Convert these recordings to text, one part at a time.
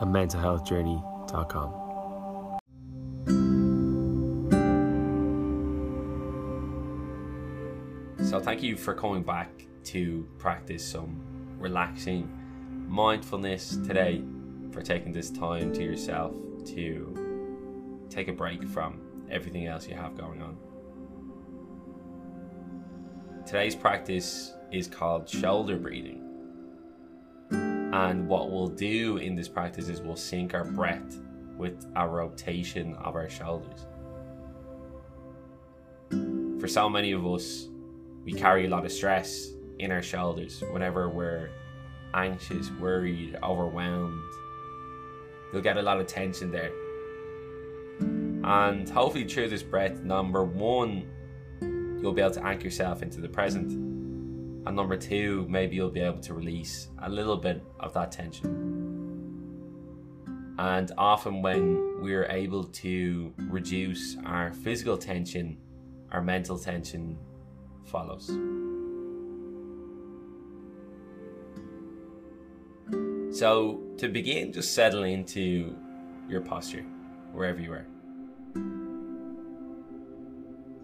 at mentalhealthjourney.com. So, thank you for coming back to practice some relaxing mindfulness today, for taking this time to yourself to take a break from everything else you have going on. Today's practice is called shoulder breathing. And what we'll do in this practice is we'll sync our breath with our rotation of our shoulders. For so many of us, we carry a lot of stress in our shoulders whenever we're anxious, worried, overwhelmed. You'll get a lot of tension there. And hopefully, through this breath, number one, you'll be able to anchor yourself into the present. And number two, maybe you'll be able to release a little bit of that tension. And often, when we're able to reduce our physical tension, our mental tension follows. So, to begin, just settle into your posture, wherever you are.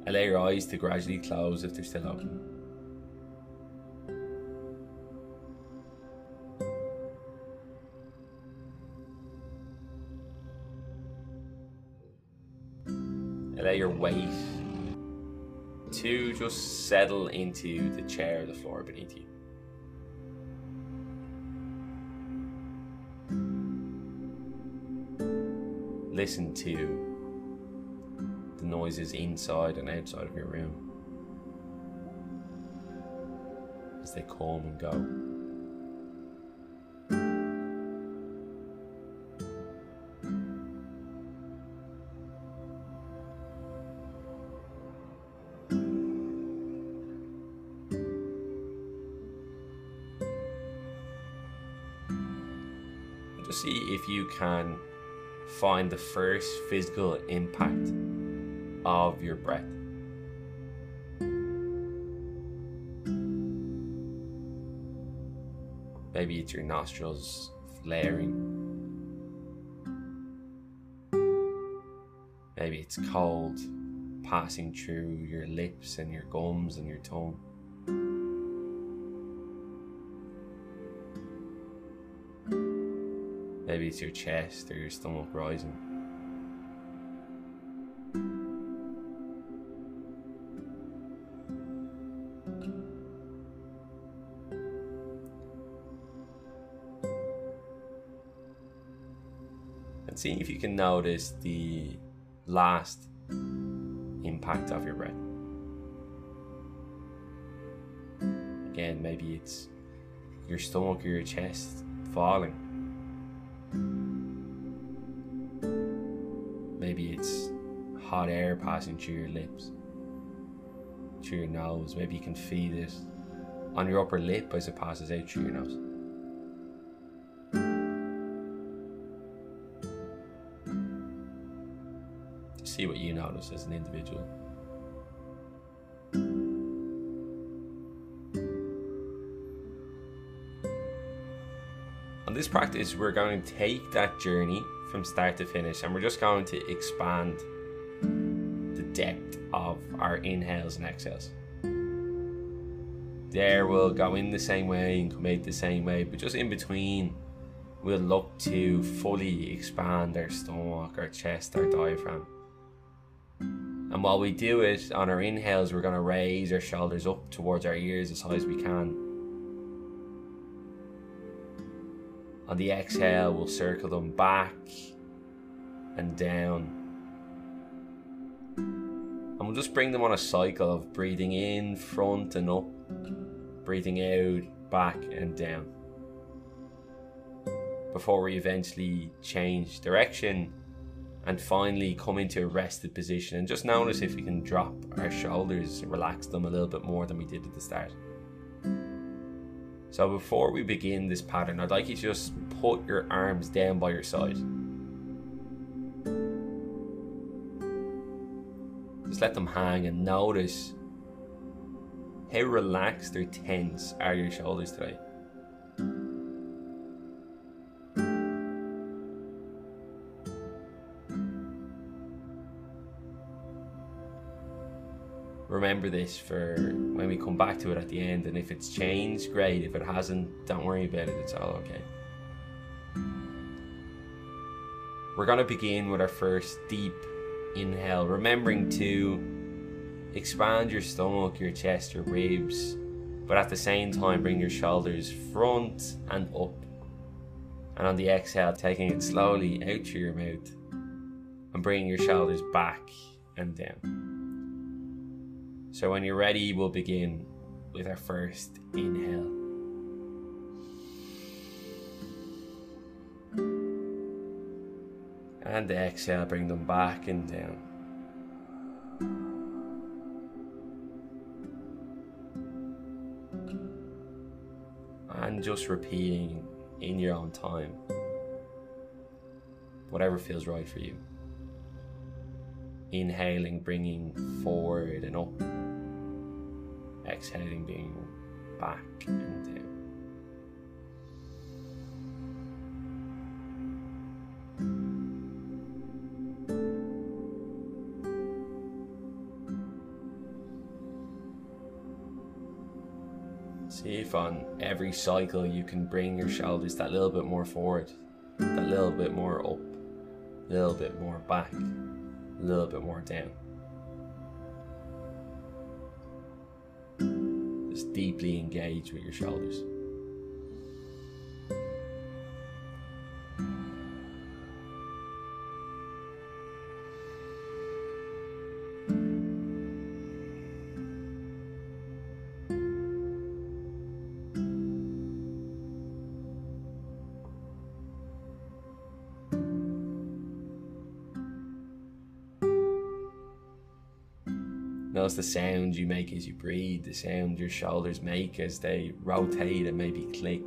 Allow your eyes to gradually close if they're still open. Weight to just settle into the chair or the floor beneath you. Listen to the noises inside and outside of your room as they come and go. Just see if you can find the first physical impact of your breath. Maybe it's your nostrils flaring. Maybe it's cold passing through your lips and your gums and your tongue. It's your chest or your stomach rising. And see if you can notice the last impact of your breath. Again, maybe it's your stomach or your chest falling. Maybe it's hot air passing through your lips, through your nose. Maybe you can feel it on your upper lip as it passes out through your nose. See what you notice as an individual. On this practice, we're going to take that journey from start to finish and we're just going to expand the depth of our inhales and exhales. There we'll go in the same way and come out the same way, but just in between, we'll look to fully expand our stomach, our chest, our diaphragm. And while we do it on our inhales, we're going to raise our shoulders up towards our ears as high as we can. On the exhale, we'll circle them back and down. And we'll just bring them on a cycle of breathing in, front and up, breathing out, back and down. Before we eventually change direction and finally come into a rested position and just notice if we can drop our shoulders, relax them a little bit more than we did at the start. So before we begin this pattern, I'd like you to just put your arms down by your side. Just let them hang and notice how relaxed or tense are your shoulders today. Remember this for when we come back to it at the end. And if it's changed, great. If it hasn't, don't worry about it. It's all okay. We're going to begin with our first deep inhale, remembering to expand your stomach, your chest, your ribs, but at the same time, bring your shoulders front and up. And on the exhale, taking it slowly out through your mouth and bringing your shoulders back and down. So when you're ready, we'll begin with our first inhale. And the exhale, bring them back and down. And just repeating in your own time whatever feels right for you. Inhaling, bringing forward and up. Exhaling, being back and down. See if on every cycle you can bring your shoulders that little bit more forward, that little bit more up, a little bit more back, a little bit more down. Just deeply engage with your shoulders. Notice the sound you make as you breathe, the sound your shoulders make as they rotate and maybe click.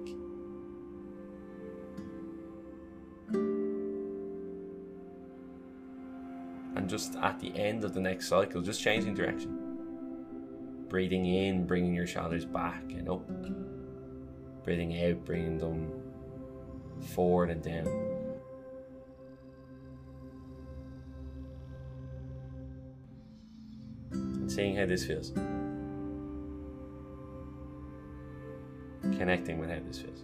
And just at the end of the next cycle, just changing direction. Breathing in, bringing your shoulders back and up. Breathing out, bringing them forward and down. Seeing how this feels. Connecting with how this feels.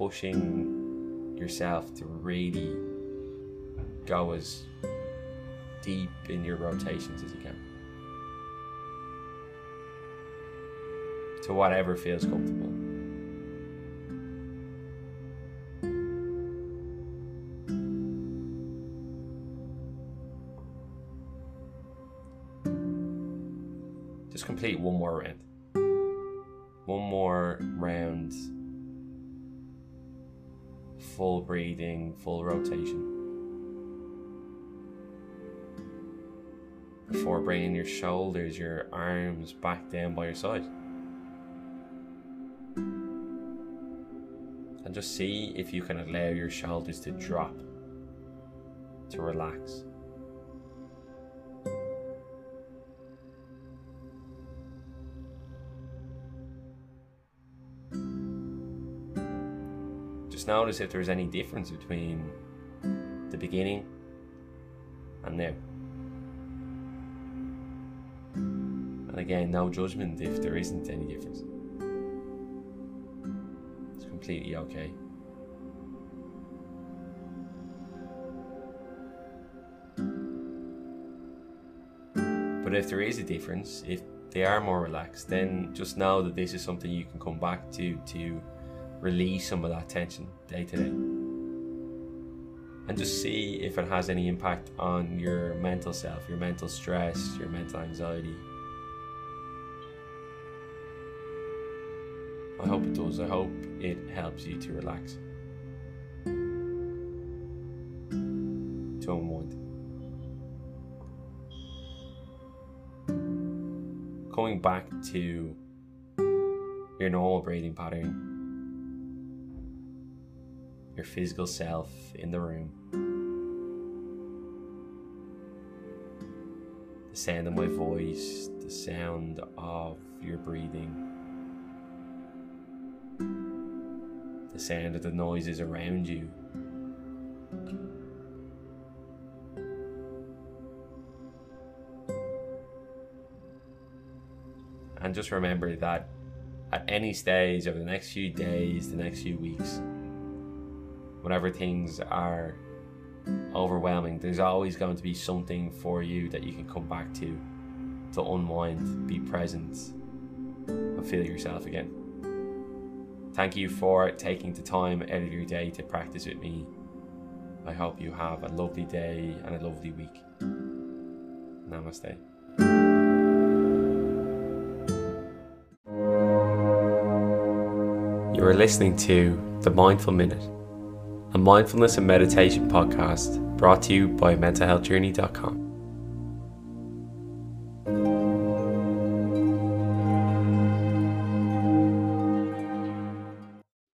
Pushing yourself to really go as deep in your rotations as you can. To whatever feels comfortable. Just complete one more round. One more round full breathing, full rotation. Before bringing your shoulders, your arms back down by your side. And just see if you can allow your shoulders to drop, to relax. Just notice if there's any difference between the beginning and now. And again, no judgment if there isn't any difference. It's completely okay. But if there is a difference, if they are more relaxed, then just know that this is something you can come back to to release some of that tension day to day. And just see if it has any impact on your mental self, your mental stress, your mental anxiety. I hope it does. I hope it helps you to relax, to unwind. Going back to your normal breathing pattern your physical self in the room. The sound of my voice, the sound of your breathing, the sound of the noises around you. And just remember that at any stage over the next few days, the next few weeks, whenever things are overwhelming, there's always going to be something for you that you can come back to to unwind, be present, and feel yourself again. Thank you for taking the time out of your day to practice with me. I hope you have a lovely day and a lovely week. Namaste. You are listening to The Mindful Minute, a mindfulness and meditation podcast brought to you by mentalhealthjourney.com.